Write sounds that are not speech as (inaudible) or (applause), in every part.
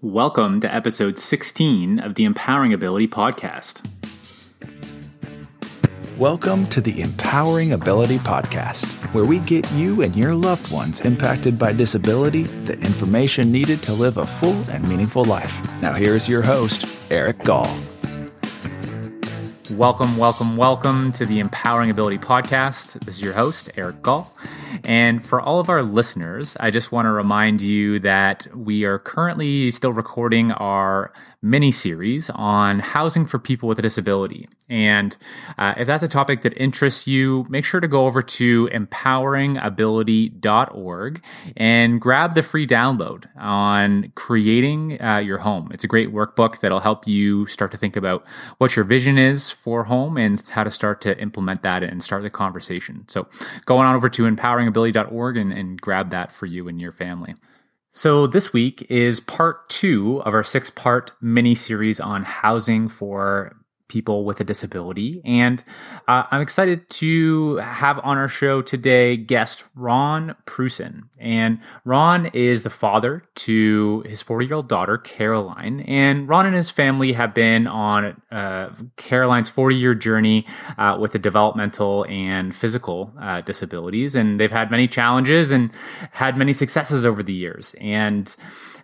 Welcome to episode 16 of the Empowering Ability Podcast. Welcome to the Empowering Ability Podcast, where we get you and your loved ones impacted by disability the information needed to live a full and meaningful life. Now, here's your host, Eric Gall. Welcome, welcome, welcome to the Empowering Ability Podcast. This is your host, Eric Gall. And for all of our listeners, I just want to remind you that we are currently still recording our mini series on housing for people with a disability. And uh, if that's a topic that interests you, make sure to go over to empoweringability.org and grab the free download on creating uh, your home. It's a great workbook that'll help you start to think about what your vision is for home and how to start to implement that and start the conversation. So going on over to empoweringability.org and, and grab that for you and your family. So, this week is part two of our six part mini series on housing for people with a disability. And uh, I'm excited to have on our show today guest Ron Pruessen. And Ron is the father to his 40 year old daughter, Caroline. And Ron and his family have been on uh, Caroline's 40 year journey uh, with the developmental and physical uh, disabilities. And they've had many challenges and had many successes over the years. And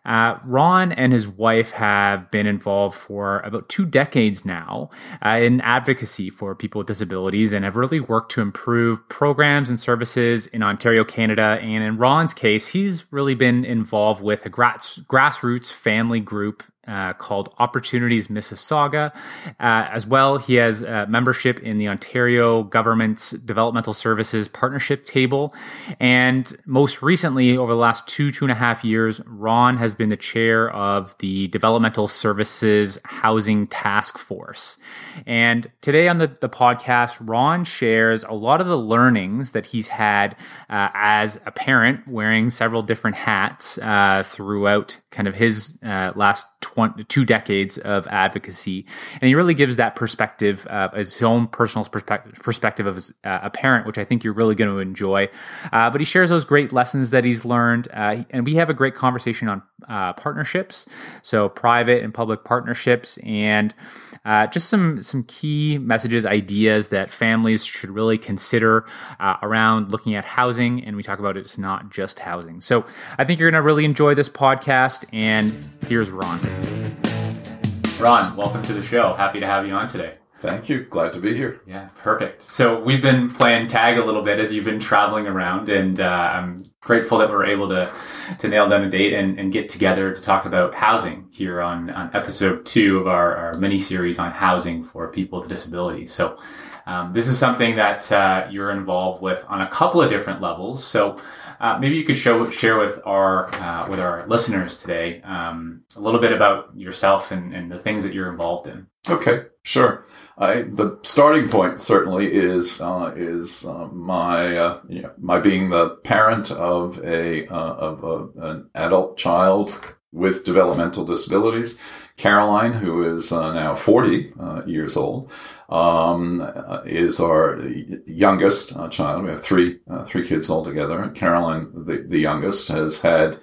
uh, Ron and his wife have been involved for about two decades now uh, in advocacy for people with disabilities and have really worked to improve programs and services in Ontario, Canada. And in Ron's case, he's really been involved with a grass, grassroots family group uh, called Opportunities Mississauga. Uh, as well, he has uh, membership in the Ontario Government's Developmental Services Partnership Table. And most recently, over the last two, two and a half years, Ron has been the chair of the Developmental Services Housing Task Force. And today on the, the podcast, Ron shares a lot of the learnings that he's had uh, as a parent, wearing several different hats uh, throughout kind of his last 20, two decades of advocacy. And he really gives that perspective, uh, his own personal perspective, perspective of his, uh, a parent, which I think you're really going to enjoy. Uh, but he shares those great lessons that he's learned. Uh, and we have a great conversation on uh, partnerships. So private and public partnerships and uh, just some, some key messages, ideas that families should really consider around looking at housing. And we talk about it's not just housing. So I think you're going to really enjoy this podcast. And here's Ron. Ron, welcome to the show. Happy to have you on today. Thank you. Glad to be here. Yeah, perfect. So we've been playing tag a little bit as you've been traveling around, and uh, I'm grateful that we're able to to nail down a date and, and get together to talk about housing here on, on episode two of our, our mini series on housing for people with disabilities. So um, this is something that uh, you're involved with on a couple of different levels. So uh, maybe you could show, share with our uh, with our listeners today um, a little bit about yourself and, and, the things that you're involved in. Okay, sure. I, the starting point certainly is uh, is uh, my uh, you know, my being the parent of a uh, of a, an adult child with developmental disabilities. Caroline, who is now 40 years old, um, is our youngest uh, child. We have three uh, three kids altogether. Caroline, the, the youngest, has had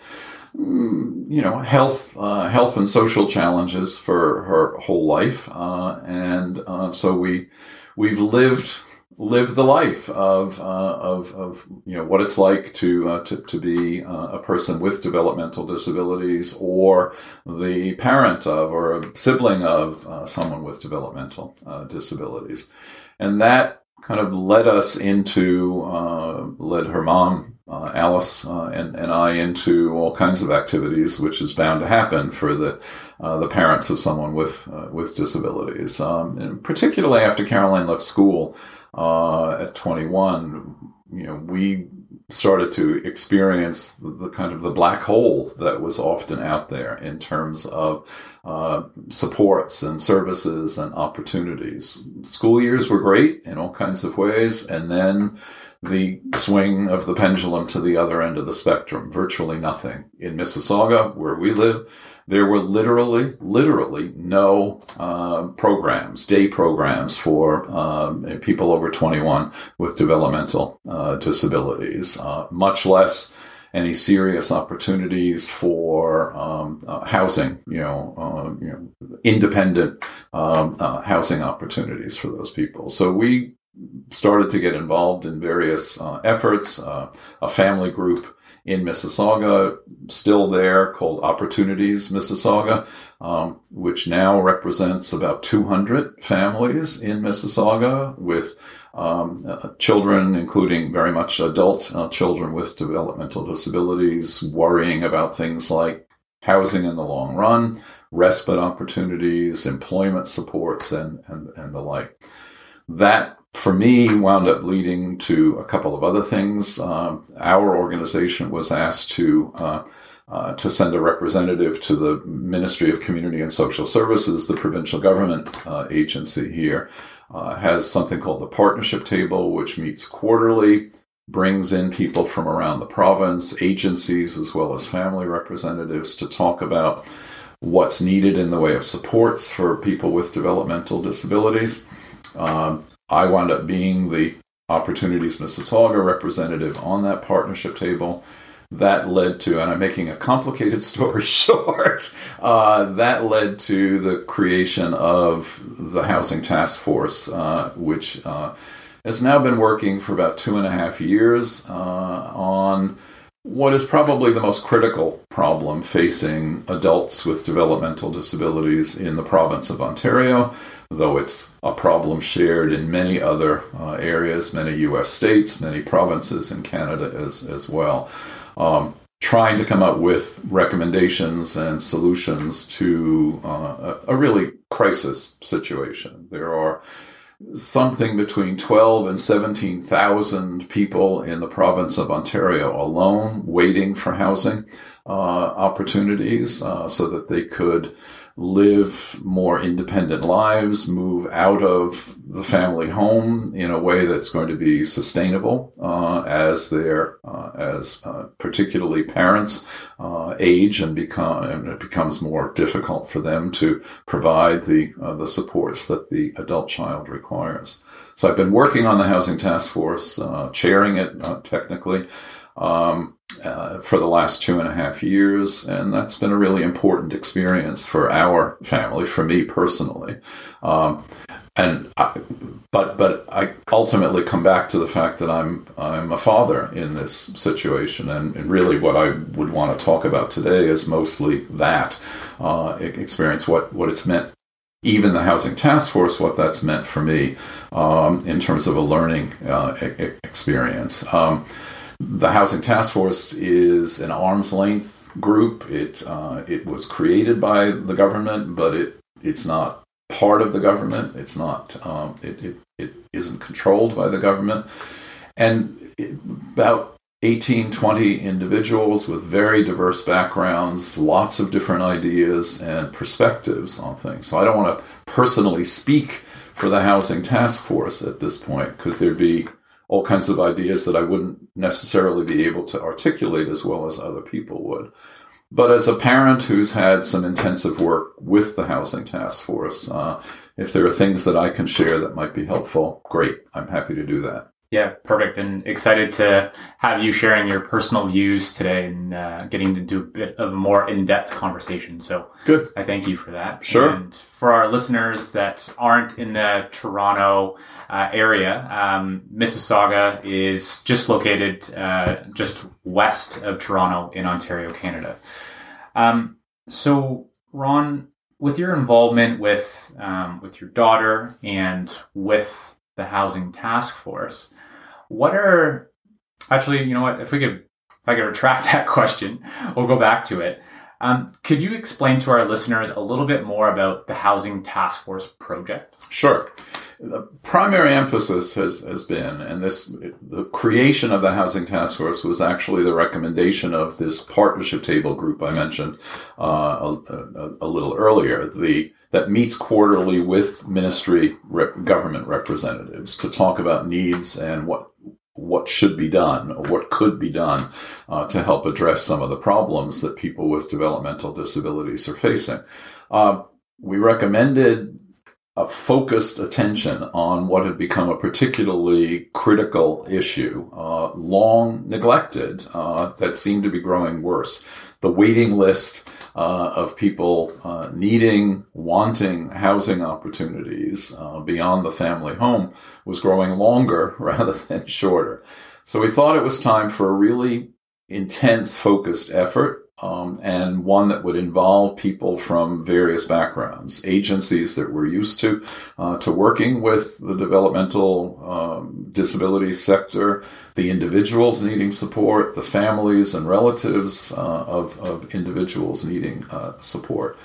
mm, you know health uh, health and social challenges for her whole life, uh, and uh, so we we've lived live the life of, uh, of, of, you know, what it's like to, uh, to, to be uh, a person with developmental disabilities or the parent of or a sibling of uh, someone with developmental uh, disabilities. And that kind of led us into, uh, led her mom, Alice, and, and I into all kinds of activities, which is bound to happen for the, the parents of someone with, with disabilities. Um, particularly after Caroline left school, uh, at 21, you know, we started to experience the, the, kind of the black hole that was often out there in terms of uh, supports and services and opportunities. School years were great in all kinds of ways, and then the swing of the pendulum to the other end of the spectrum. Virtually nothing in Mississauga, where we live there were literally, literally no uh, programs, day programs for um, people over 21 with developmental uh, disabilities, uh, much less any serious opportunities for um, uh, housing, you know, uh, you know, independent um, uh, housing opportunities for those people. So we started to get involved in various uh, efforts. Uh, a family group in Mississauga, still there, called Opportunities Mississauga, um, which now represents about 200 families in Mississauga with um, uh, children, including very much adult uh, children with developmental disabilities, worrying about things like housing in the long run, respite opportunities, employment supports, and, and, and the like. That for me wound up leading to a couple of other things. Um, our organization was asked to uh, uh, to send a representative to the Ministry of Community and Social Services, the provincial government uh, agency here, uh, has something called the Partnership Table, which meets quarterly, brings in people from around the province, agencies, as well as family representatives to talk about what's needed in the way of supports for people with developmental disabilities. Um, I wound up being the Opportunities Mississauga representative on that partnership table that led to, and I'm making a complicated (laughs) story short, uh, that led to the creation of the Housing Task Force, uh, which uh, has now been working for about two and a half years uh, on what is probably the most critical problem facing adults with developmental disabilities in the province of Ontario. Though it's a problem shared in many other uh, areas, many US states, many provinces in Canada as, as well um, trying to come up with recommendations and solutions to uh, a, really crisis situation. There are something between 12 and 17,000 people in the province of Ontario alone waiting for housing uh, opportunities uh, so that they could live more independent lives, move out of the family home in a way that's going to be sustainable uh, as their uh, as uh, particularly parents uh, age and become and it becomes more difficult for them to provide the uh, the supports that the adult child requires. So I've been working on the housing task force, uh, chairing it technically. Um, uh, for the last two and a half years, and that's been a really important experience for our family, for me personally. Um, and I, but but I ultimately come back to the fact that I'm I'm a father in this situation, and, and really what I would want to talk about today is mostly that uh, experience, what what it's meant even the housing task force, what that's meant for me um, in terms of a learning uh, experience. Um, the Housing Task Force is an arm's length group. It uh, it was created by the government, but it it's not part of the government. It's not um, it, it it isn't controlled by the government, and it, about 18, 20 individuals with very diverse backgrounds, lots of different ideas and perspectives on things. So I don't want to personally speak for the Housing Task Force at this point because there'd be all kinds of ideas that I wouldn't necessarily be able to articulate as well as other people would. But as a parent who's had some intensive work with the Housing Task Force, uh, if there are things that I can share that might be helpful, great. I'm happy to do that. Yeah, perfect. And excited to have you sharing your personal views today and uh, getting into a bit of a more in depth conversation. So, good. I thank you for that. Sure. And for our listeners that aren't in the Toronto uh, area, um, Mississauga is just located uh, just west of Toronto in Ontario, Canada. Um, so, Ron, with your involvement with um, with your daughter and with the housing task force, what are actually, you know what? If we could, if I could retract (laughs) that question, we'll go back to it. Um, could you explain to our listeners a little bit more about the Housing Task Force project? Sure. The primary emphasis has, has been, and this the creation of the Housing Task Force was actually the recommendation of this partnership table group I mentioned uh, a, a, a, little earlier. The that meets quarterly with ministry rep- government representatives to talk about needs and what what should be done or what could be done uh, to help address some of the problems that people with developmental disabilities are facing. Uh, we recommended a focused attention on what had become a particularly critical issue, uh, long neglected, uh, that seemed to be growing worse. The waiting list uh, of people uh, needing, wanting housing opportunities uh, beyond the family home was growing longer (laughs) rather than shorter. So we thought it was time for a really intense, focused effort um, and one that would involve people from various backgrounds, agencies that were used to uh, to working with the developmental um, disability sector, the individuals needing support, the families and relatives uh, of, of individuals needing uh, support.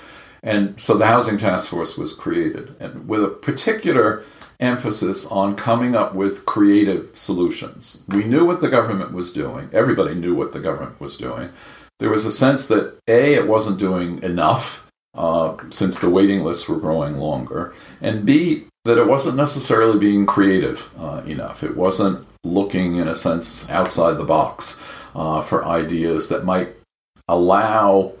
And so the Housing Task Force was created, and with a particular emphasis on coming up with creative solutions. We knew what the government was doing. Everybody knew what the government was doing there was a sense that A, it wasn't doing enough uh, since the waiting lists were growing longer, and B, that it wasn't necessarily being creative uh, enough. It wasn't looking, in a sense, outside the box uh, for ideas that might allow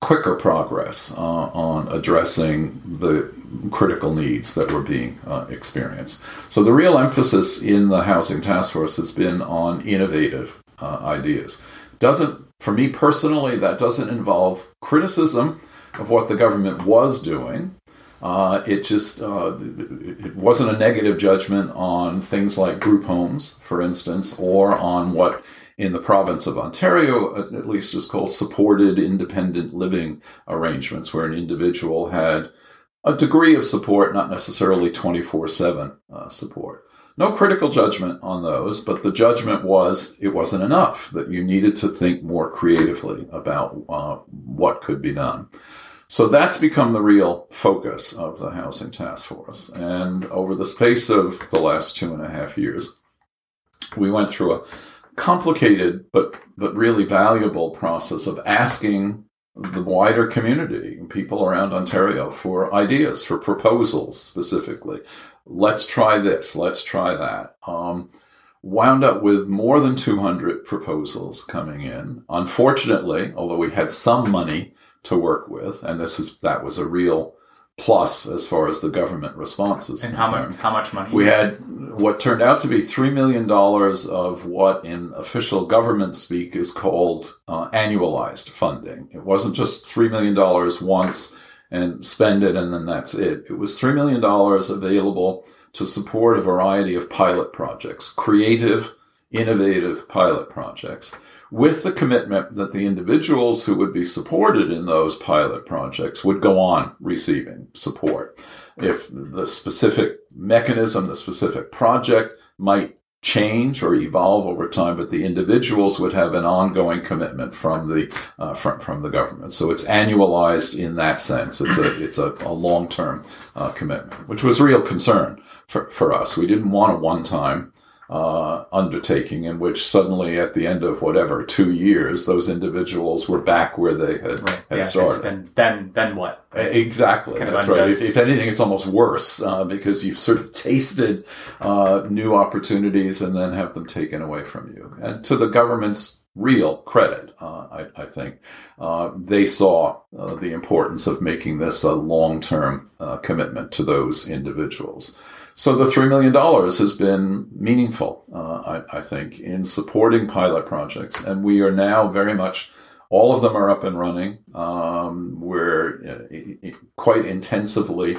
quicker progress uh, on addressing the critical needs that were being uh, experienced. So the real emphasis in the Housing Task Force has been on innovative uh, ideas. Doesn't for me personally, that doesn't involve criticism of what the government was doing. Uh, it just uh, it wasn't a negative judgment on things like group homes, for instance, or on what in the province of Ontario at least is called supported independent living arrangements, where an individual had a degree of support, not necessarily 24 uh, 7 support. No critical judgment on those, but the judgment was it wasn't enough, that you needed to think more creatively about uh, what could be done. So that's become the real focus of the Housing Task Force. And over the space of the last two and a half years, we went through a complicated but, but really valuable process of asking the wider community, people around Ontario, for ideas, for proposals specifically let's try this, let's try that. Um, wound up with more than 200 proposals coming in. Unfortunately, although we had some money to work with, and this is that was a real plus as far as the government response is and concerned. how much, how much money? We had what turned out to be $3 million of what in official government speak is called uh, annualized funding. It wasn't just $3 million once and spend it and then that's it. It was $3 million available to support a variety of pilot projects, creative, innovative pilot projects, with the commitment that the individuals who would be supported in those pilot projects would go on receiving support. If the specific mechanism, the specific project might change or evolve over time, but the individuals would have an ongoing commitment from the uh, from from the government. So it's annualized in that sense. It's a it's a, a long term uh, commitment, which was real concern for for us. We didn't want a one time uh, undertaking in which suddenly at the end of whatever two years those individuals were back where they had, right. had yeah, started. then then then what? Exactly. That's right. If, if, anything it's almost worse uh, because you've sort of tasted uh, new opportunities and then have them taken away from you. And to the government's real credit uh, I, I, think uh, they saw uh, the importance of making this a long-term commitment to those individuals so the $3 million has been meaningful, uh, I, I, think, in supporting pilot projects. And we are now very much, all of them are up and running. Um, we're uh, quite intensively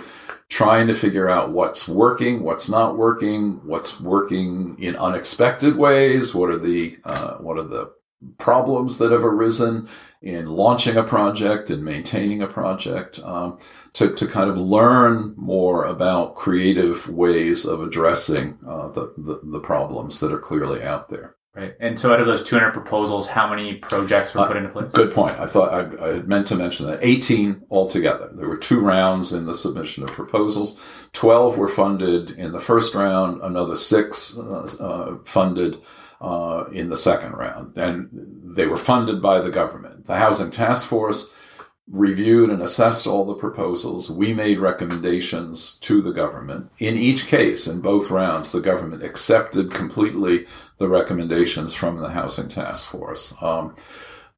trying to figure out what's working, what's not working, what's working in unexpected ways, what are the, uh, what are the problems that have arisen in launching a project and maintaining a project um, to, to kind of learn more about creative ways of addressing uh, the, the, the, problems that are clearly out there. Right. And so out of those 200 proposals, how many projects were put uh, into place? Good point. I thought I, I, had meant to mention that 18 altogether. There were two rounds in the submission of proposals. 12 were funded in the first round, another six uh, uh funded uh, in the second round. And they were funded by the government. The Housing Task Force reviewed and assessed all the proposals. We made recommendations to the government. In each case, in both rounds, the government accepted completely the recommendations from the Housing Task Force. Um,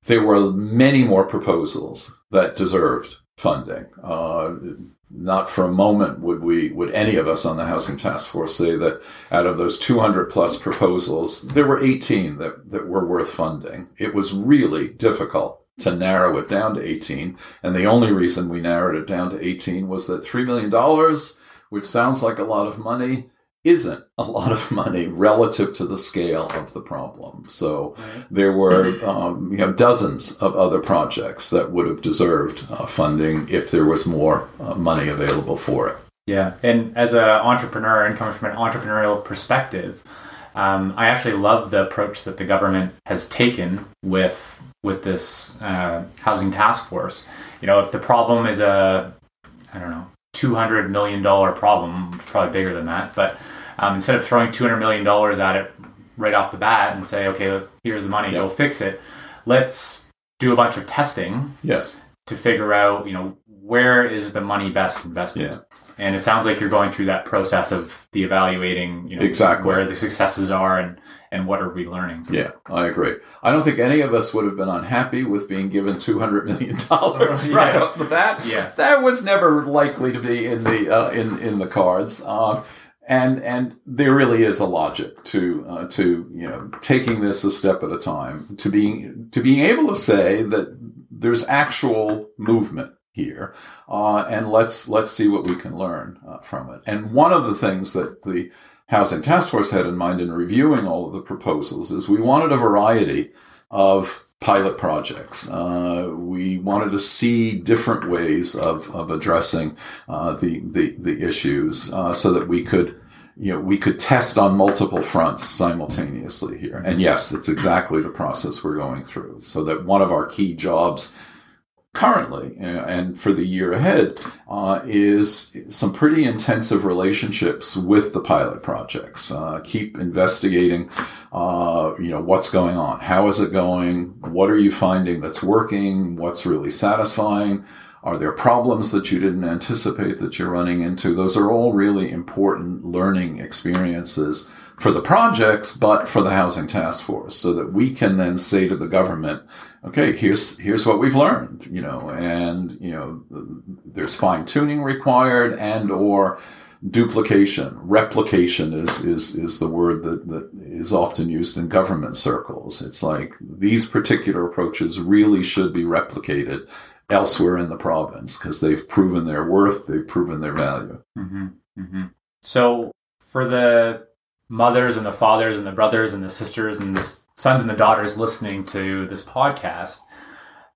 there were many more proposals that deserved funding. Uh, not for a moment would we would any of us on the housing task force say that out of those 200 plus proposals there were 18 that, that were worth funding it was really difficult to narrow it down to 18 and the only reason we narrowed it down to 18 was that $3 million which sounds like a lot of money isn't a lot of money relative to the scale of the problem. So right. there were um, you know dozens of other projects that would have deserved uh, funding if there was more uh, money available for it. Yeah, and as an entrepreneur and coming from an entrepreneurial perspective, um, I actually love the approach that the government has taken with with this uh, housing task force. You know, if the problem is a I don't know two hundred million dollar problem, probably bigger than that, but um, instead of throwing $200 million at it right off the bat and say, okay, here's the money, yep. go fix it, let's do a bunch of testing. Yes. To figure out, you know, where is the money best invested? Yeah. And it sounds like you're going through that process of the evaluating, you know, exactly where the successes are and and what are we learning. Yeah, I agree. I don't think any of us would have been unhappy with being given two hundred million (laughs) dollars yeah. right off the bat. Yeah, that was never likely to be in the uh, in in the cards. Uh, and and there really is a logic to uh, to you know taking this a step at a time to being to being able to say that there's actual movement here uh, and let's let's see what we can learn uh, from it and one of the things that the housing task force had in mind in reviewing all of the proposals is we wanted a variety of pilot projects. Uh, we wanted to see different ways of, of addressing uh, the, the, the issues uh, so that we could you know we could test on multiple fronts simultaneously here. And yes, that's exactly the process we're going through. So that one of our key jobs currently and for the year ahead uh, is some pretty intensive relationships with the pilot projects. Uh, keep investigating, uh, you know, what's going on, how is it going, what are you finding that's working, what's really satisfying. Are there problems that you didn't anticipate that you're running into? Those are all really important learning experiences for the projects, but for the housing task force so that we can then say to the government, okay, here's, here's what we've learned, you know, and, you know, there's fine tuning required and or duplication, replication is, is, is the word that, that is often used in government circles. It's like these particular approaches really should be replicated elsewhere in the province because they've proven their worth, they've proven their value. Mm-hmm. Mm-hmm. So for the mothers and the fathers and the brothers and the sisters and the sons and the daughters listening to this podcast.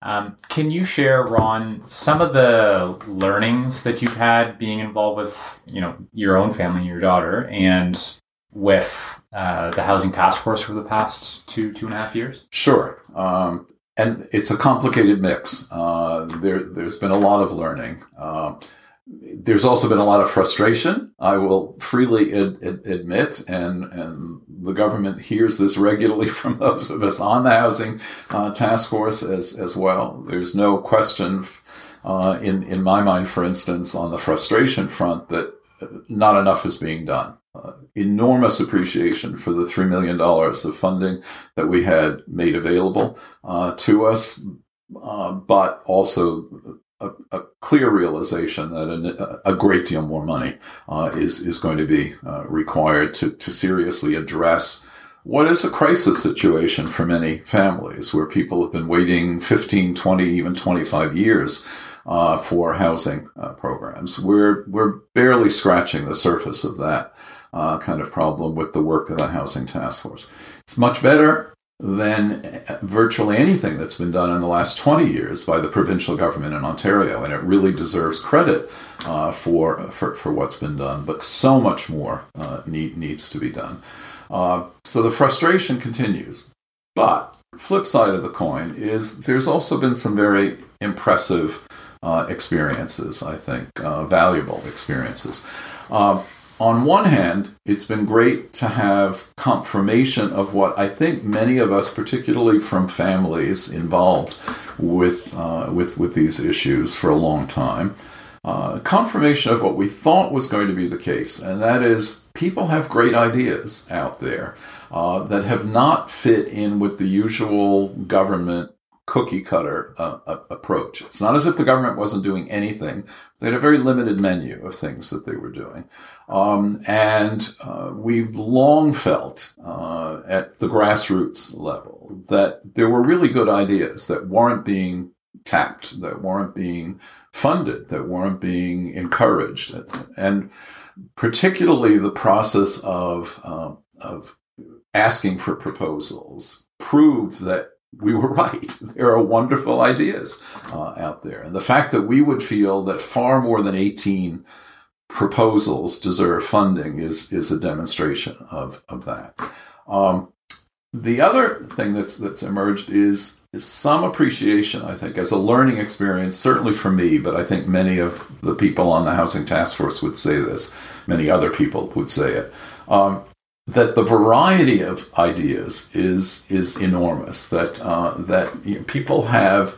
Um, can you share, Ron, some of the learnings that you've had being involved with, you know, your own family, your daughter, and with uh, the housing task force for the past two two and a half years? Sure. Um, and it's a complicated mix. Uh, there, there's been a lot of learning. Uh, there's also been a lot of frustration. I will freely ad- ad- admit, and and the government hears this regularly (laughs) from those of us on the housing uh, task force as as well. There's no question, uh, in in my mind, for instance, on the frustration front, that not enough is being done. Uh, enormous appreciation for the three million dollars of funding that we had made available uh, to us, uh, but also a, a, clear realization that a, a, great deal more money uh, is is going to be uh, required to to seriously address what is a crisis situation for many families where people have been waiting 15, 20, even 25 years uh, for housing uh, programs. We're we're barely scratching the surface of that uh, kind of problem with the work of the housing task force. It's much better than virtually anything that's been done in the last 20 years by the provincial government in Ontario, and it really deserves credit uh, for, for, for what's been done. But so much more uh, need, needs to be done. Uh, so the frustration continues. But flip side of the coin is there's also been some very impressive uh, experiences. I think uh, valuable experiences. Uh, on one hand, it's been great to have confirmation of what I think many of us, particularly from families involved with uh, with with these issues for a long time, uh, confirmation of what we thought was going to be the case, and that is people have great ideas out there uh, that have not fit in with the usual government cookie cutter uh, approach. It's not as if the government wasn't doing anything. They had a very limited menu of things that they were doing. Um, and uh, we've long felt uh, at the grassroots level that there were really good ideas that weren't being tapped, that weren't being funded, that weren't being encouraged. And particularly the process of, um, of asking for proposals proved that we were (laughs) right. There are wonderful ideas uh, out there. And the fact that we would feel that far more than 18 proposals deserve funding is, is a demonstration of, of that. Um, the other thing that's, that's emerged is, is some appreciation, I think, as a learning experience, certainly for me, but I think many of the people on the Housing Task Force would say this, many other people would say it. Um, that the variety of ideas is is enormous. That uh, that you know, people have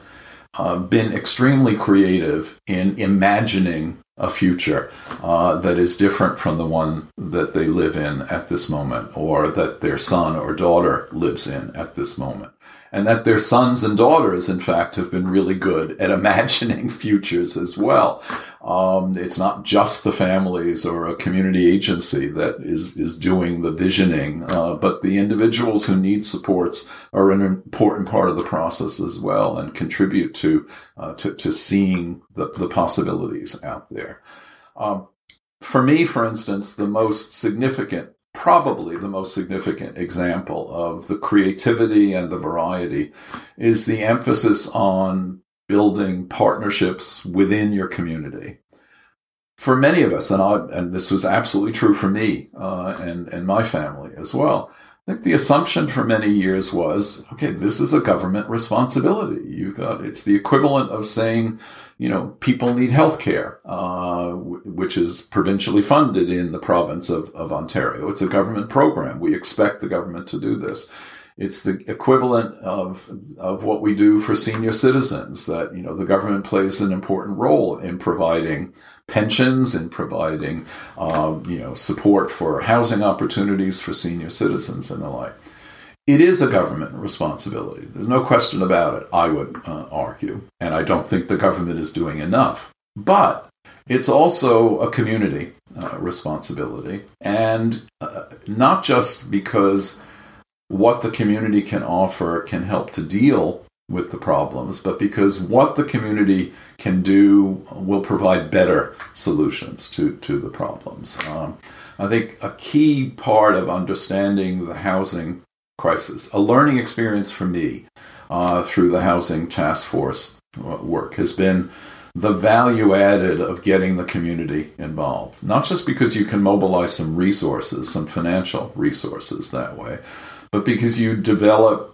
uh, been extremely creative in imagining a future uh, that is different from the one that they live in at this moment, or that their son or daughter lives in at this moment and that their sons and daughters, in fact, have been really good at (laughs) imagining futures as well. Um, it's not just the families or a community agency that is is doing the visioning, uh, but the individuals who need supports are an important part of the process as well, and contribute to uh, to, to, seeing the, the possibilities out there. Um, for me, for instance, the most significant probably the most significant example of the creativity and the variety is the emphasis on building partnerships within your community. For many of us, and I, and this was absolutely true for me uh, and and my family as well. I think the assumption for many years was, okay, this is a government responsibility. You've got it's the equivalent of saying, you know, people need health care, uh, which is provincially funded in the province of, of Ontario. It's a government program. We expect the government to do this. It's the equivalent of, of what we do for senior citizens that, you know, the government plays an important role in providing pensions and providing, um, you know, support for housing opportunities for senior citizens and the like. It is a government responsibility. There's no question about it, I would uh, argue. And I don't think the government is doing enough. But it's also a community uh, responsibility. And uh, not just because what the community can offer can help to deal with the problems, but because what the community can do will provide better solutions to, to the problems. Um, I think a key part of understanding the housing crisis. A learning experience for me uh, through the Housing Task Force uh, work has been the value added of getting the community involved. Not just because you can mobilize some resources, some financial resources that way, but because you develop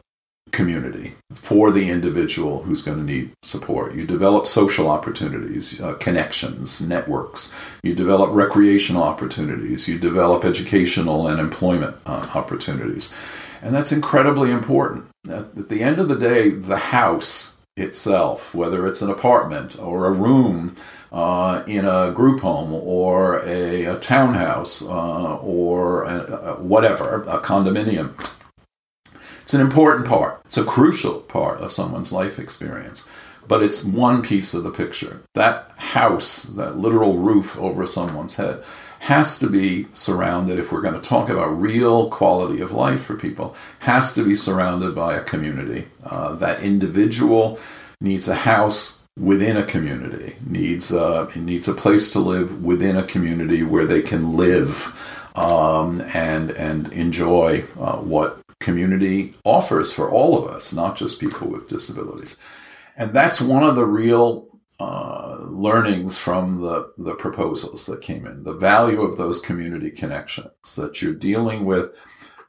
community for the individual who's going to need support. You develop social opportunities, uh, connections, networks. You develop recreational opportunities. You develop educational and employment uh, opportunities. And that's incredibly important. At the end of the day, the house itself, whether it's an apartment or a room uh, in a group home or a, a townhouse uh, or a, a whatever, a condominium, it's an important part. It's a crucial part of someone's life experience. But it's one piece of the picture. That house, that literal roof over someone's head, has to be surrounded, if we're going to talk about real quality of life for people, has to be surrounded by a community. Uh, that individual needs a house within a community, needs a, needs a place to live within a community where they can live um, and, and enjoy uh, what community offers for all of us, not just people with disabilities. And that's one of the real uh, learnings from the, the proposals that came in, the value of those community connections, that you're dealing with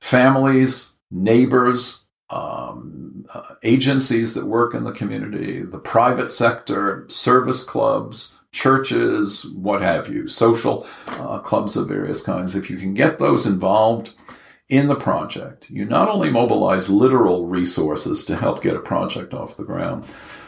families, neighbors, um, uh, agencies that work in the community, the private sector, service clubs, churches, what have you, social uh, clubs of various kinds. If you can get those involved in the project, you not only mobilize literal resources to help get a project off the ground,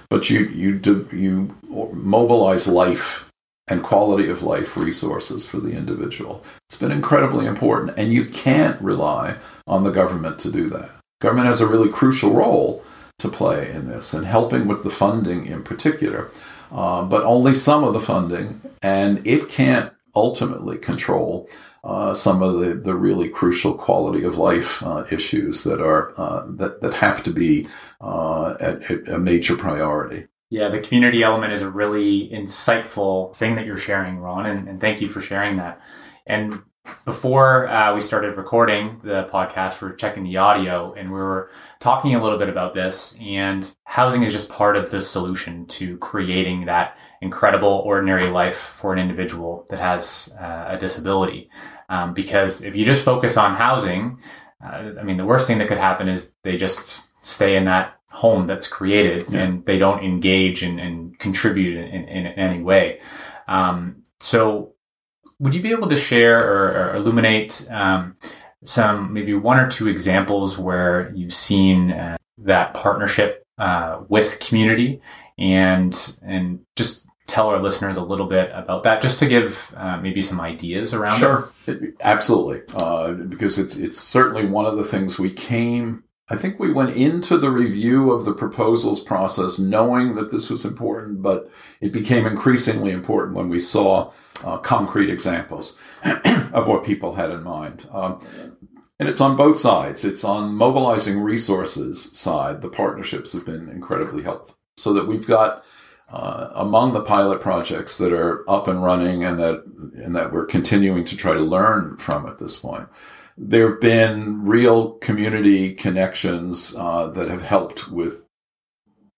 but you you do, you mobilize life and quality of life resources for the individual. It's been incredibly important, and you can't rely on the government to do that. Government has a really crucial role, to play in this and helping with the funding in particular, uh, but only some of the funding, and it can't ultimately control uh, some of the, the really crucial quality of life uh, issues that are uh, that that have to be uh, a, a major priority. Yeah, the community element is a really insightful thing that you're sharing, Ron, and, and thank you for sharing that. And before uh, we started recording the podcast, we are checking the audio and we were talking a little bit about this. And housing is just part of the solution to creating that incredible ordinary life for an individual that has uh, a disability. Um, because if you just focus on housing, uh, I mean, the worst thing that could happen is they just stay in that home that's created yeah. and they don't engage and, and contribute in, in, in, any way. Um, so, would you be able to share or, or illuminate um, some maybe one or two examples where you've seen uh, that partnership uh, with community and and just tell our listeners a little bit about that, just to give uh, maybe some ideas around sure. it? Sure, absolutely, uh, because it's it's certainly one of the things we came. I think we went into the review of the proposals process knowing that this was important, but it became increasingly important when we saw uh, concrete examples (clears throat) of what people had in mind. Um, and it's on both sides. It's on mobilizing resources side. The partnerships have been incredibly helpful, so that we've got uh, among the pilot projects that are up and running and that and that we're continuing to try to learn from at this point. There have been real community connections uh, that have helped with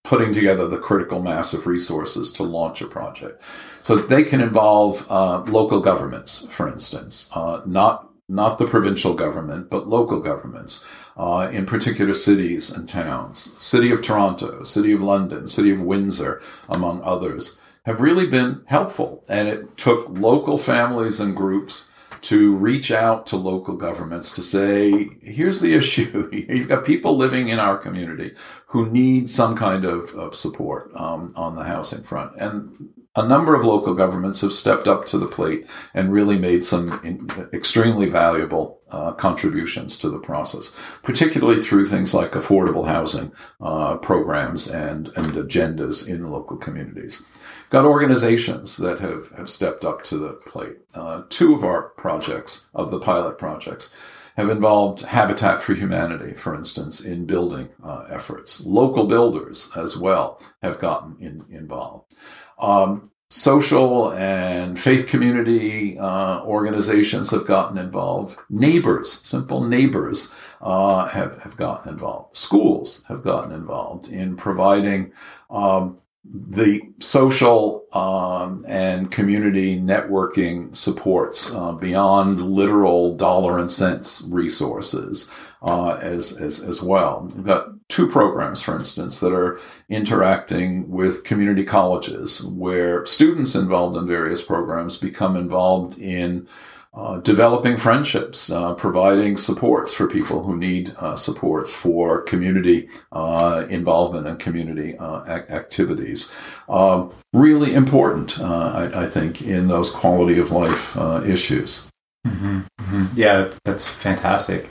putting together the critical mass of resources to launch a project. So they can involve uh, local governments, for instance, uh, not not the provincial government, but local governments uh, in particular cities and towns. City of Toronto, City of London, City of Windsor, among others, have really been helpful. And it took local families and groups to reach out to local governments to say, here's the (laughs) issue. You've got people living in our community who need some kind of, of support um, on the housing front. And a number of local governments have stepped up to the plate and really made some in, extremely valuable uh, contributions to the process, particularly through things like affordable housing uh, programs and, and agendas in local communities. Got organizations that have, have stepped up to the plate. Uh, two of our projects, of the pilot projects, have involved Habitat for Humanity, for instance, in building uh, efforts. Local builders as well have gotten in, involved. Um, social and faith community uh, organizations have gotten involved. Neighbors, simple neighbors, uh, have have gotten involved. Schools have gotten involved in providing. Um, the social um, and community networking supports uh, beyond literal dollar and cents resources uh, as, as, as well. We've got two programs, for instance, that are interacting with community colleges where students involved in various programs become involved in uh, developing friendships, uh, providing supports for people who need uh, supports for community uh, involvement and community uh, ac- activities. Um, really important, uh, I, I, think, in those quality of life issues. Mm-hmm. Mm-hmm. Yeah, that's fantastic.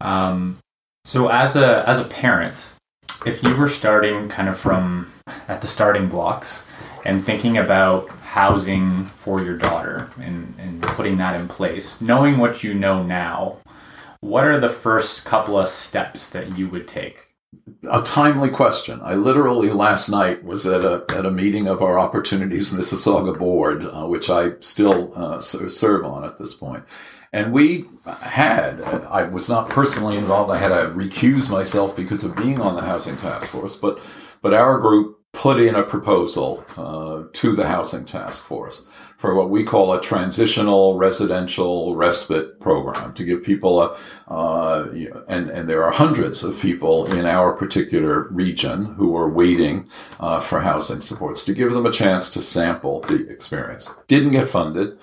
Um, so as a as a parent, if you were starting kind of from at the starting blocks and thinking about housing for your daughter and, and putting that in place, knowing what you know now, what are the first couple of steps that you would take? A timely question. I literally last night was at a at a meeting of our Opportunities Mississauga board, uh, which I still uh, serve on at this point, and we had, I was not personally involved. I had to recuse myself because of being on the housing task force, but, but our group put in a proposal uh, to the housing task force for what we call a transitional residential respite program to give people a, uh, and, and there are hundreds of people in our particular region who are waiting uh, for housing supports to give them a chance to sample the experience. Didn't get funded.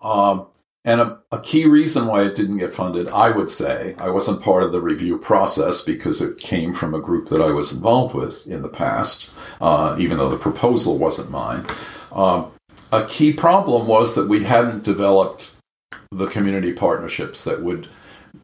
Um, and a, a, key reason why it didn't get funded, I would say, I wasn't part of the review process because it came from a group that I was involved with in the past, uh, even though the proposal wasn't mine. Um, a key problem was that we hadn't developed the community partnerships that would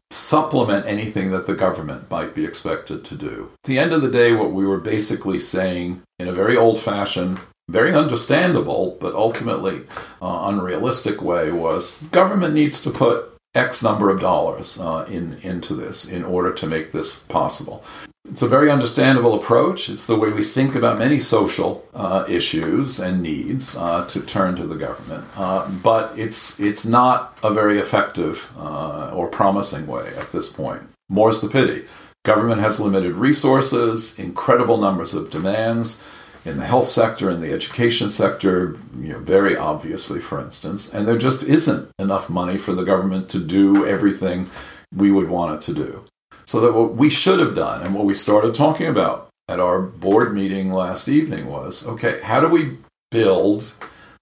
supplement anything that the government might be expected to do. At the end of the day, what we were basically saying in a very old fashioned, very understandable, but ultimately uh, unrealistic way was government needs to put X number of dollars uh, in into this in order to make this possible. It's a very understandable approach. It's the way we think about many social uh, issues and needs uh, to turn to the government, uh, but it's it's not a very effective uh, or promising way at this point. More's the pity. Government has limited resources, incredible numbers of demands in the health sector, in the education sector, you know, very obviously, for instance, and there just isn't enough money for the government to do everything we would want it to do. So that what we should have done and what we started talking about at our board meeting last evening was okay, how do we build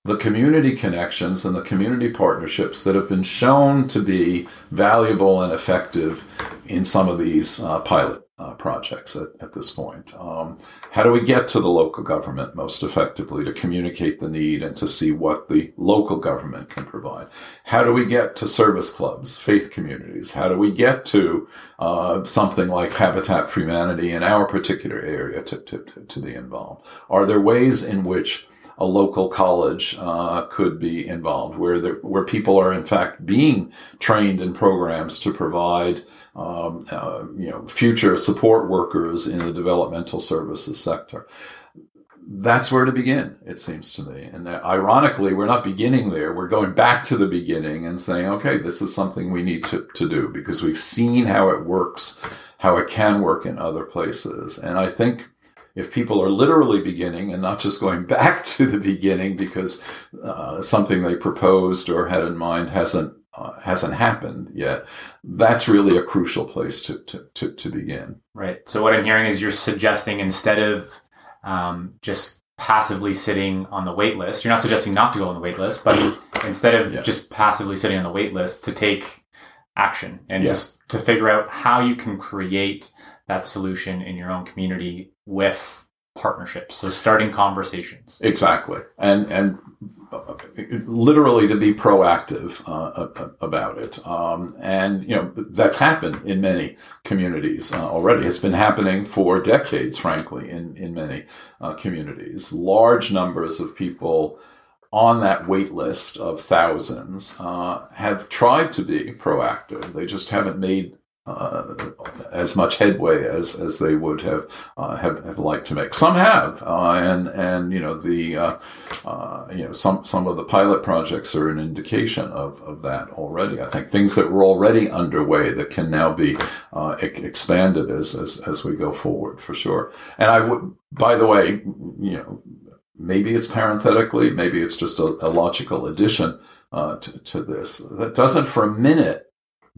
the community connections and the community partnerships that have been shown to be valuable and effective in some of these uh, pilot uh, projects at, at, this point. Um, how do we get to the local government most effectively to communicate the need and to see what the local government can provide? How do we get to service clubs, faith communities? How do we get to uh, something like Habitat for Humanity in our particular area to, to, to be involved? Are there ways in which a local college uh, could be involved, where where people are in fact being trained in programs to provide um, uh, you know, future support workers in the developmental services sector. That's where to begin, it seems to me. And ironically, we're not beginning there. We're going back to the beginning and saying, okay, this is something we need to, to do because we've seen how it works, how it can work in other places. And I think if people are literally beginning and not just going (laughs) back to the beginning because uh, something they proposed or had in mind hasn't uh, hasn't happened yet, that's really a crucial place to, to, to, to, begin. Right. So, what I'm hearing is you're suggesting instead of um, just passively sitting on the wait list, you're not suggesting not to go on the wait list, but instead of yeah. just passively sitting on the wait list, to take action and yeah. just to figure out how you can create that solution in your own community with partnerships. So, starting conversations. Exactly. And, and literally to be proactive uh, about it. Um, and, you know, that's happened in many communities uh, already. It's been happening for decades, frankly, in, in many uh, communities. Large numbers of people on that wait list of thousands uh, have tried to be proactive. They just haven't made uh, as much headway as, as they would have, uh, have, have liked to make. Some have, uh, and and you know the uh, uh, you know some some of the pilot projects are an indication of, of that already. I think things that were already underway that can now be uh, expanded as, as as we go forward for sure. And I would, by the way, you know. Maybe it's parenthetically, maybe it's just a, a logical addition to, to this. That doesn't for a minute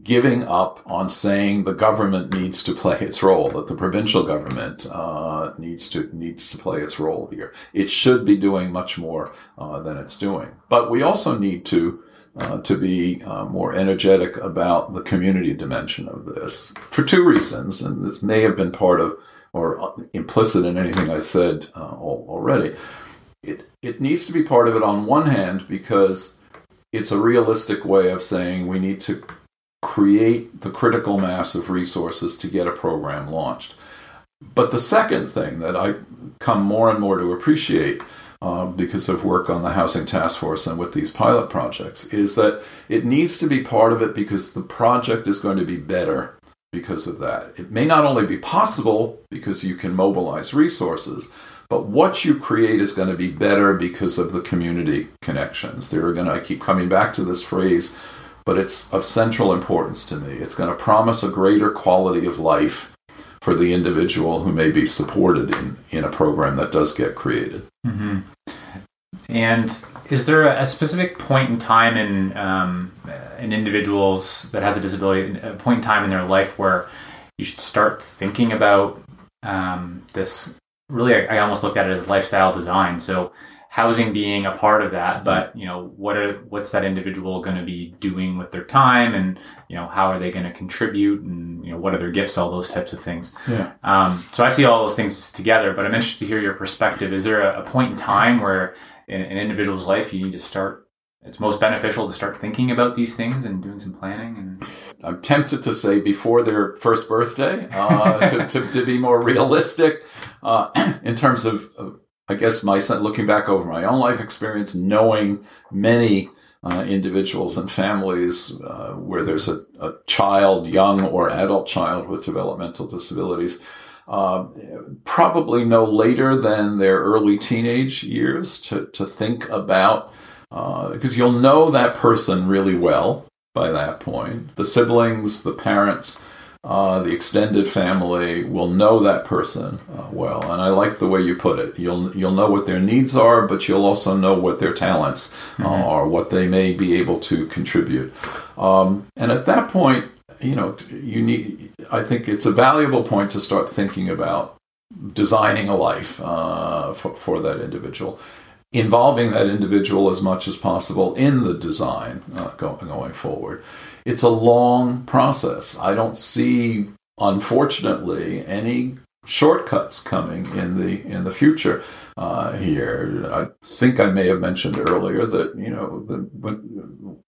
giving up on saying the government needs to play its role, that the provincial government uh, needs to needs to play its role here. It should be doing much more uh, than it's doing, but we also need to. Uh, to be uh, more energetic about the community dimension of this for two reasons, and this may have been part of or implicit in anything I said uh, already. It it needs to be part of it on one hand because it's a realistic way of saying we need to create the critical mass of resources to get a program launched. But the second thing that I come more and more to appreciate uh, because of work on the Housing Task Force and with these pilot projects is that it needs to be part of it because the project is going to be better because of that. It may not only be possible because you can mobilize resources, but what you create is going to be better because of the community connections. They're going to, I keep coming back to this phrase but it's of central importance to me. It's going to promise a greater quality of life for the individual who may be supported in, in a program that does get created. Mm-hmm. And is there a, specific point in time in um, in individuals that has a disability, a point in time in their life where you should start thinking about um, this? Really, I, I almost looked at it as lifestyle design. So housing being a part of that but you know what are what's that individual going to be doing with their time and you know how are they going to contribute and you know what are their gifts all those types of things. Yeah. Um, so i see all those things together but i'm interested to hear your perspective. Is there a, a point in time where in an individual's life you need to start it's most beneficial to start thinking about these things and doing some planning and? I'm tempted to say before their first birthday uh, to, to, to, be more realistic uh, (clears throat) in terms of, of, i guess my looking back over my own life experience knowing many uh, individuals and families uh, where there's a, a, child young or adult child with developmental disabilities uh, probably no later than their early teenage years to, to think about because uh, you'll know that person really well by that point. The siblings, the parents, uh, the extended family will know that person uh, well. And I like the way you put it. You'll you'll know what their needs are, but you'll also know what their talents uh, mm-hmm. are, what they may be able to contribute. Um, and at that point, you know, you need. I think it's a valuable point to start thinking about designing a life uh, for, for that individual involving that individual as much as possible in the design uh, go, going forward. It's a long process. I don't see, unfortunately, any shortcuts coming in the in the future uh, here. I think I may have mentioned earlier that you know the, when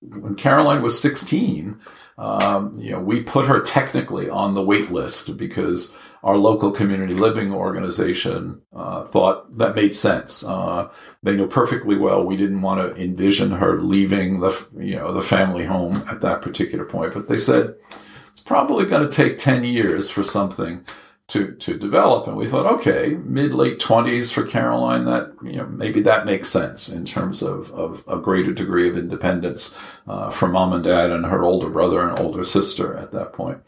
when Caroline was 16, um, you know we put her technically on the wait list because our local community living organization uh, thought that made sense. Uh, they knew perfectly well we didn't want to envision her leaving the you know the family home at that particular point, but they said it's probably going to take ten years for something to to develop. And we thought, okay, mid late twenties for Caroline, that you know maybe that makes sense in terms of of a greater degree of independence uh, for mom and dad and her older brother and older sister at that point.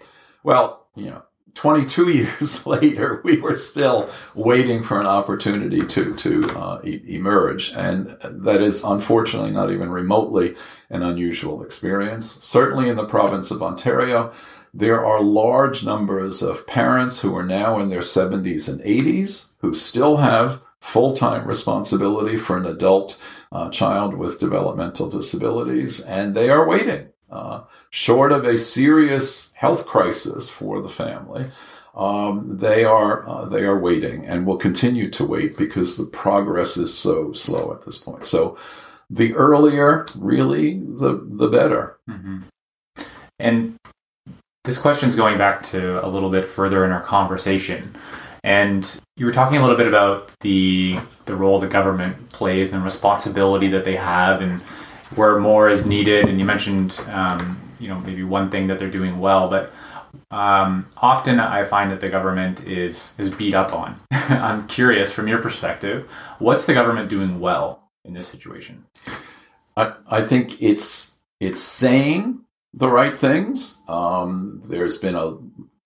Well, you know 22 (laughs) years later, we were still waiting for an opportunity to to uh, e- emerge, and that is unfortunately not even remotely an unusual experience. Certainly in the province of Ontario, there are large numbers of parents who are now in their 70s and 80s who still have full time responsibility for an adult uh, child with developmental disabilities, and they are waiting uh, short of a serious health crisis for the family, um, they are uh, they are waiting and will continue to wait because the progress is so slow at this point. So, the earlier, really, the the better. Mm-hmm. And this question is going back to a little bit further in our conversation. And you were talking a little bit about the the role the government plays and responsibility that they have and where more is needed. And you mentioned, um, you know, maybe one thing that they're doing well, but um, often I find that the government is is beat up on. (laughs) I'm curious, from your perspective, what's the government doing well in this situation? I, I think it's it's saying the right things. Um, there's been a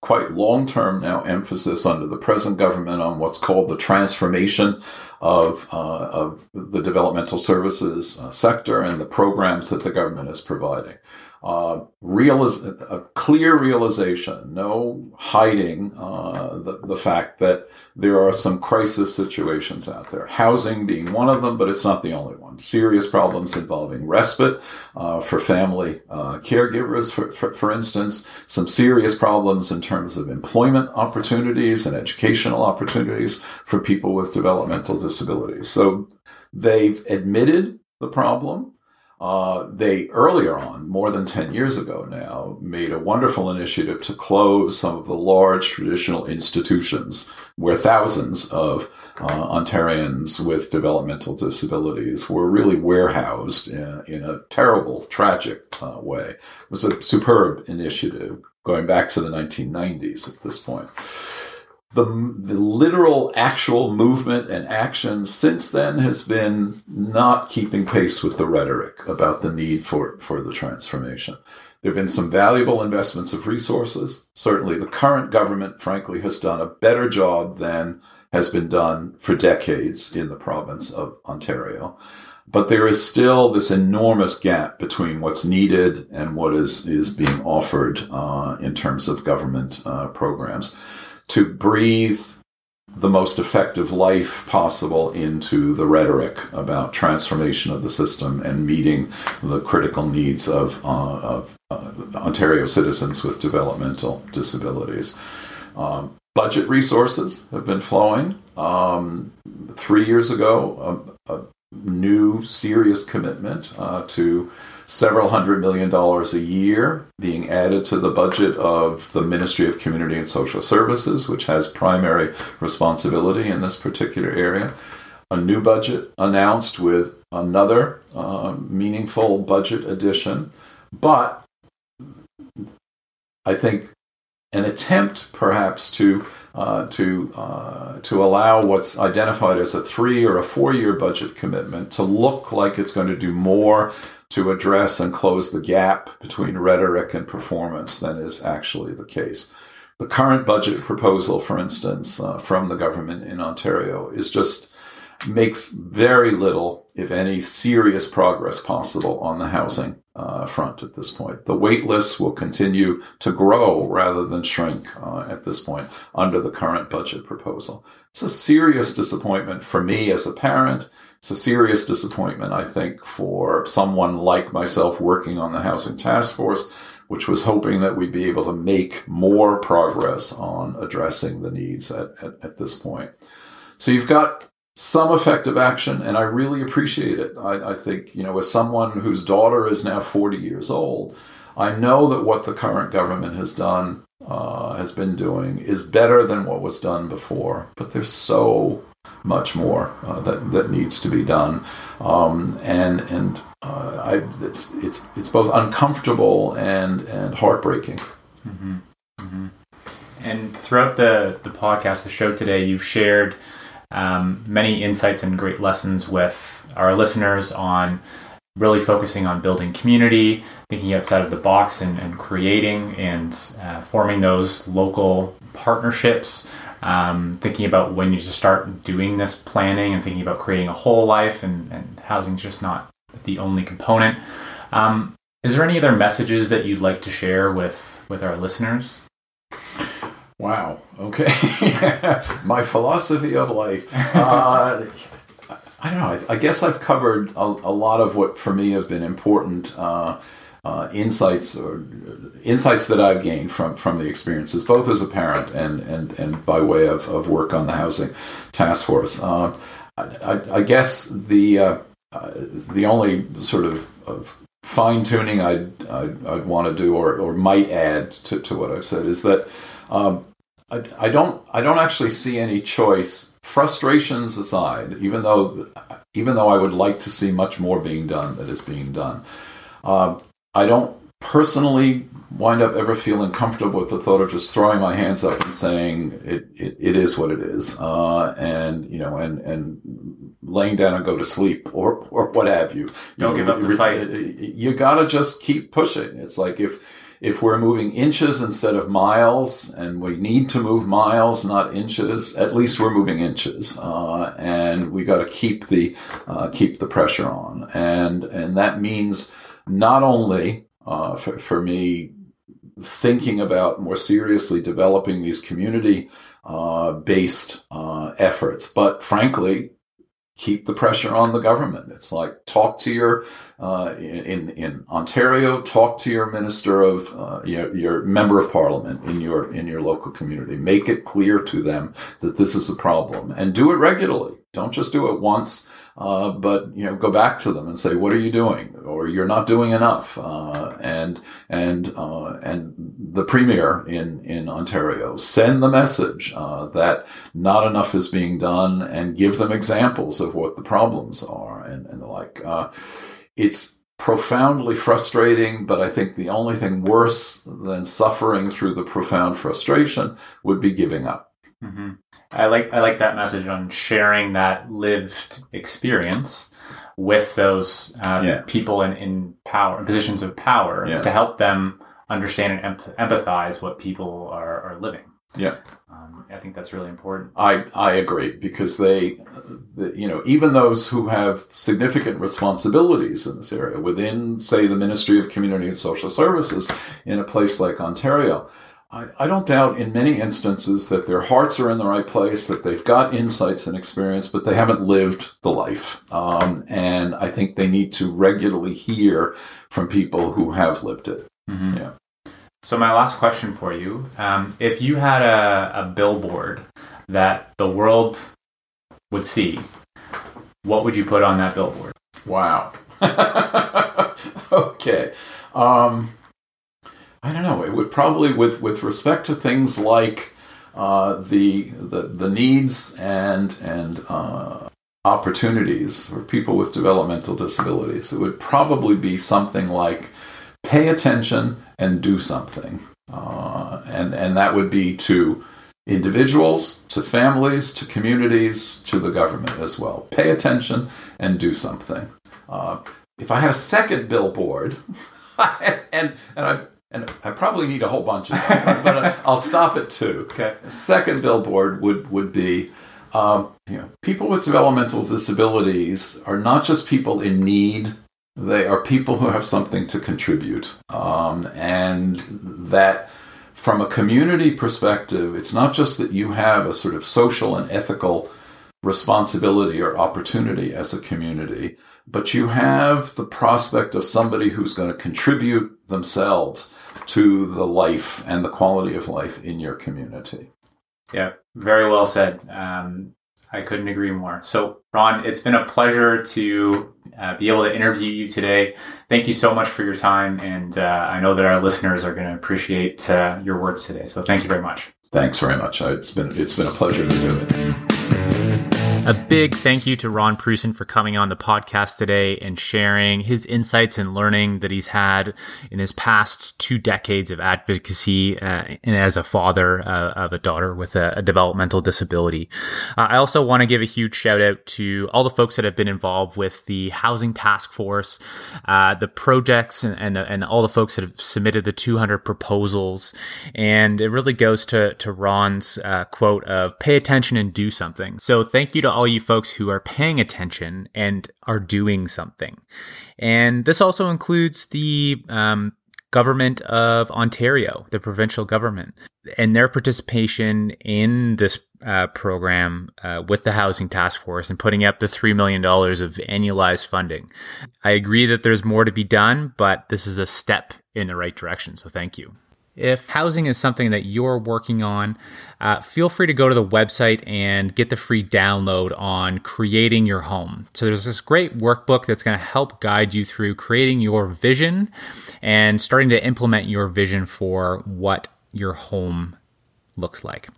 quite long term now emphasis under the present government on what's called the transformation of, uh, of the developmental services uh, sector and the programs that the government is providing. Uh, realiz- a clear realization, no hiding uh, the, the fact that there are some crisis situations out there. Housing being one of them, but it's not the only one. Serious problems involving respite uh, for family uh, caregivers, for, for, for, instance. Some serious problems in terms of employment opportunities and educational opportunities for people with developmental disabilities. So they've admitted the problem. Uh, they earlier on, more than 10 years ago now, made a wonderful initiative to close some of the large traditional institutions where thousands of uh, Ontarians with developmental disabilities were really warehoused in, in a terrible, tragic uh, way. It was a superb initiative going back to the 1990s at this point the, the literal actual movement and action since then has been not keeping pace with the rhetoric about the need for, for the transformation. There have been some valuable investments of resources. Certainly, the current government, frankly, has done a better job than has been done for decades in the province of Ontario. But there is still this enormous gap between what's needed and what is, is being offered uh, in terms of government uh, programs to breathe the most effective life possible into the rhetoric about transformation of the system and meeting the critical needs of, uh, of uh, Ontario citizens with developmental disabilities. Um, budget resources have been flowing. Um, three years ago, a, a, new serious commitment uh, to several hundred million dollars a year being added to the budget of the Ministry of Community and Social Services, which has primary responsibility in this particular area. A new budget announced with another uh, meaningful budget addition, but I think an attempt perhaps to uh, to uh, to allow what's identified as a three or a four year budget commitment to look like it's going to do more to address and close the gap between rhetoric and performance than is actually the case. The current budget proposal, for instance, uh, from the government in Ontario is just makes very little, if any, serious progress possible on the housing uh, front at this point. The wait lists will continue to grow rather than shrink uh, at this point under the current budget proposal. It's a serious disappointment for me as a parent it's a serious disappointment, I think, for someone like myself working on the Housing Task Force, which was hoping that we'd be able to make more progress on addressing the needs at, at, at this point. So you've got some effective action, and I really appreciate it. I, I think, you know, as someone whose daughter is now 40 years old, I know that what the current government has done, uh, has been doing, is better than what was done before. But there's so much more uh, that that needs to be done, um, and and uh, I, it's it's it's both uncomfortable and and heartbreaking. Mm-hmm. Mm-hmm. And throughout the the podcast, the show today, you've shared um, many insights and great lessons with our listeners on really focusing on building community, thinking outside of the box, and, and creating and uh, forming those local partnerships um, thinking about when you just start doing this planning and thinking about creating a whole life and, and housing's just not the only component. Um, is there any other messages that you'd like to share with, with our listeners? Wow. Okay. (laughs) My philosophy of life. Uh, I don't know. I, I, guess I've covered a, a, lot of what for me have been important uh, uh, insights or insights that I've gained from from the experiences, both as a parent and and and by way of, of work on the housing task force. Uh, I, I, guess the uh, uh, the only sort of, of fine tuning I'd, I'd, I'd want to do or, or might add to, to what I've said is that um, I, I don't I don't actually see any choice. Frustrations aside, even though even though I would like to see much more being done that is being done. Uh, I don't personally wind up ever feeling comfortable with the thought of just throwing my hands up and saying it, it, it is what it is, uh, and you know, and and laying down and go to sleep or or what have you. Don't you give up the fight. You gotta just keep pushing. It's like if if we're moving inches instead of miles, and we need to move miles, not inches, at least we're moving inches, uh, and we got to keep the uh, keep the pressure on, and and that means not only uh, for, for, me thinking about more seriously developing these community uh, based uh, efforts, but frankly, keep the pressure on the government. It's like talk to your uh, in in Ontario, talk to your minister of uh, your, your member of parliament in your in your local community. Make it clear to them that this is a problem, and do it regularly. Don't just do it once uh, but you know, go back to them and say, "What are you doing?" or "You're not doing enough." Uh, and and uh, and the premier in in Ontario send the message uh, that not enough is being done, and give them examples of what the problems are, and and the like. Uh, it's profoundly frustrating, but I think the only thing worse than suffering through the profound frustration would be giving up. Mm-hmm. I like I like that message on sharing that lived experience with those uh, yeah. people in, in power in positions of power yeah. to help them understand and empathize what people are, are living. Yeah. Um, I think that's really important. I, I agree because they, the, you know, even those who have significant responsibilities in this area within, say, the Ministry of Community and Social Services in a place like Ontario, I, I don't doubt in many instances that their hearts are in the right place, that they've got insights and experience, but they haven't lived the life. Um, and I think they need to regularly hear from people who have lived it. Mm-hmm. Yeah. So, my last question for you um, if you had a, a billboard that the world would see, what would you put on that billboard? Wow. (laughs) okay. Um, I don't know. It would probably, with with respect to things like uh, the, the the needs and and uh, opportunities for people with developmental disabilities, it would probably be something like pay attention and do something, uh, and and that would be to individuals, to families, to communities, to the government as well. Pay attention and do something. Uh, if I had a second billboard, (laughs) and and I and I probably need a whole bunch of them, but uh, I'll stop at two. Okay. A second billboard would would be, um, you know, people with developmental disabilities are not just people in need; they are people who have something to contribute, um, and that. From a community perspective, it's not just that you have a sort of social and ethical responsibility or opportunity as a community, but you have the prospect of somebody who's going to contribute themselves to the life and the quality of life in your community. Yeah, very well said. Um, I couldn't agree more. So, Ron, it's been a pleasure to uh, be able to interview you today. Thank you so much for your time. And uh, I know that our listeners are going to appreciate uh, your words today. So, thank you very much. Thanks very much. It's been, it's been a pleasure to do it. A big thank you to Ron Pruessen for coming on the podcast today and sharing his insights and learning that he's had in his past two decades of advocacy uh, and as a father uh, of a daughter with a, a developmental disability. Uh, I also want to give a huge shout out to all the folks that have been involved with the Housing Task Force, uh, the projects, and, and, and, all the folks that have submitted the 200 proposals. And it really goes to, to Ron's uh, quote of pay attention and do something. So thank you to all you folks who are paying attention and are doing something. And this also includes the um, government of Ontario, the provincial government, and their participation in this uh, program uh, with the Housing Task Force and putting up the $3 million of annualized funding. I agree that there's more to be done, but this is a step in the right direction. So thank you. If housing is something that you're working on, uh, feel free to go to the website and get the free download on creating your home. So, there's this great workbook that's going to help guide you through creating your vision and starting to implement your vision for what your home looks like.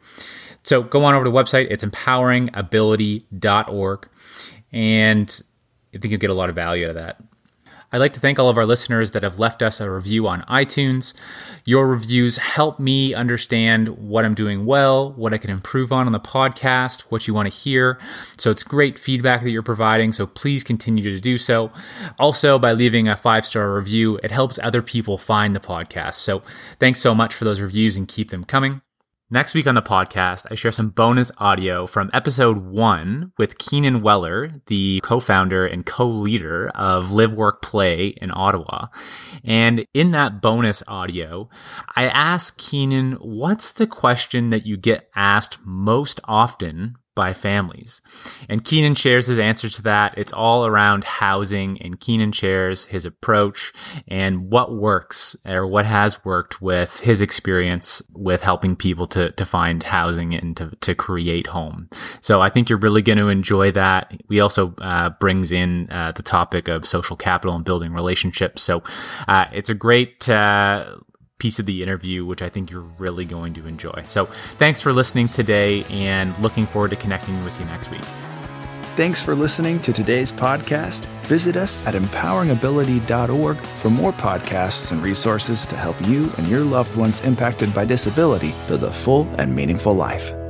So, go on over to the website, it's empoweringability.org, and I think you'll get a lot of value out of that. I'd like to thank all of our listeners that have left us a review on iTunes. Your reviews help me understand what I'm doing well, what I can improve on on the podcast, what you want to hear. So it's great feedback that you're providing. So please continue to do so. Also, by leaving a five star review, it helps other people find the podcast. So thanks so much for those reviews and keep them coming. Next week on the podcast, I share some bonus audio from episode one with Keenan Wellar, the co founder and co leader of Live Work Play in Ottawa. And in that bonus audio, I ask Keenan, what's the question that you get asked most often by families. And Keenan shares his answer to that. It's all around housing, and Keenan shares his approach and what works or what has worked with his experience with helping people to, to find housing and to, to create home. So I think you're really going to enjoy that. We also uh, brings in uh, the topic of social capital and building relationships. So uh, it's a great uh, piece of the interview, which I think you're really going to enjoy. So thanks for listening today and looking forward to connecting with you next week. Thanks for listening to today's podcast. Visit us at empoweringability.org for more podcasts and resources to help you and your loved ones impacted by disability build a full and meaningful life.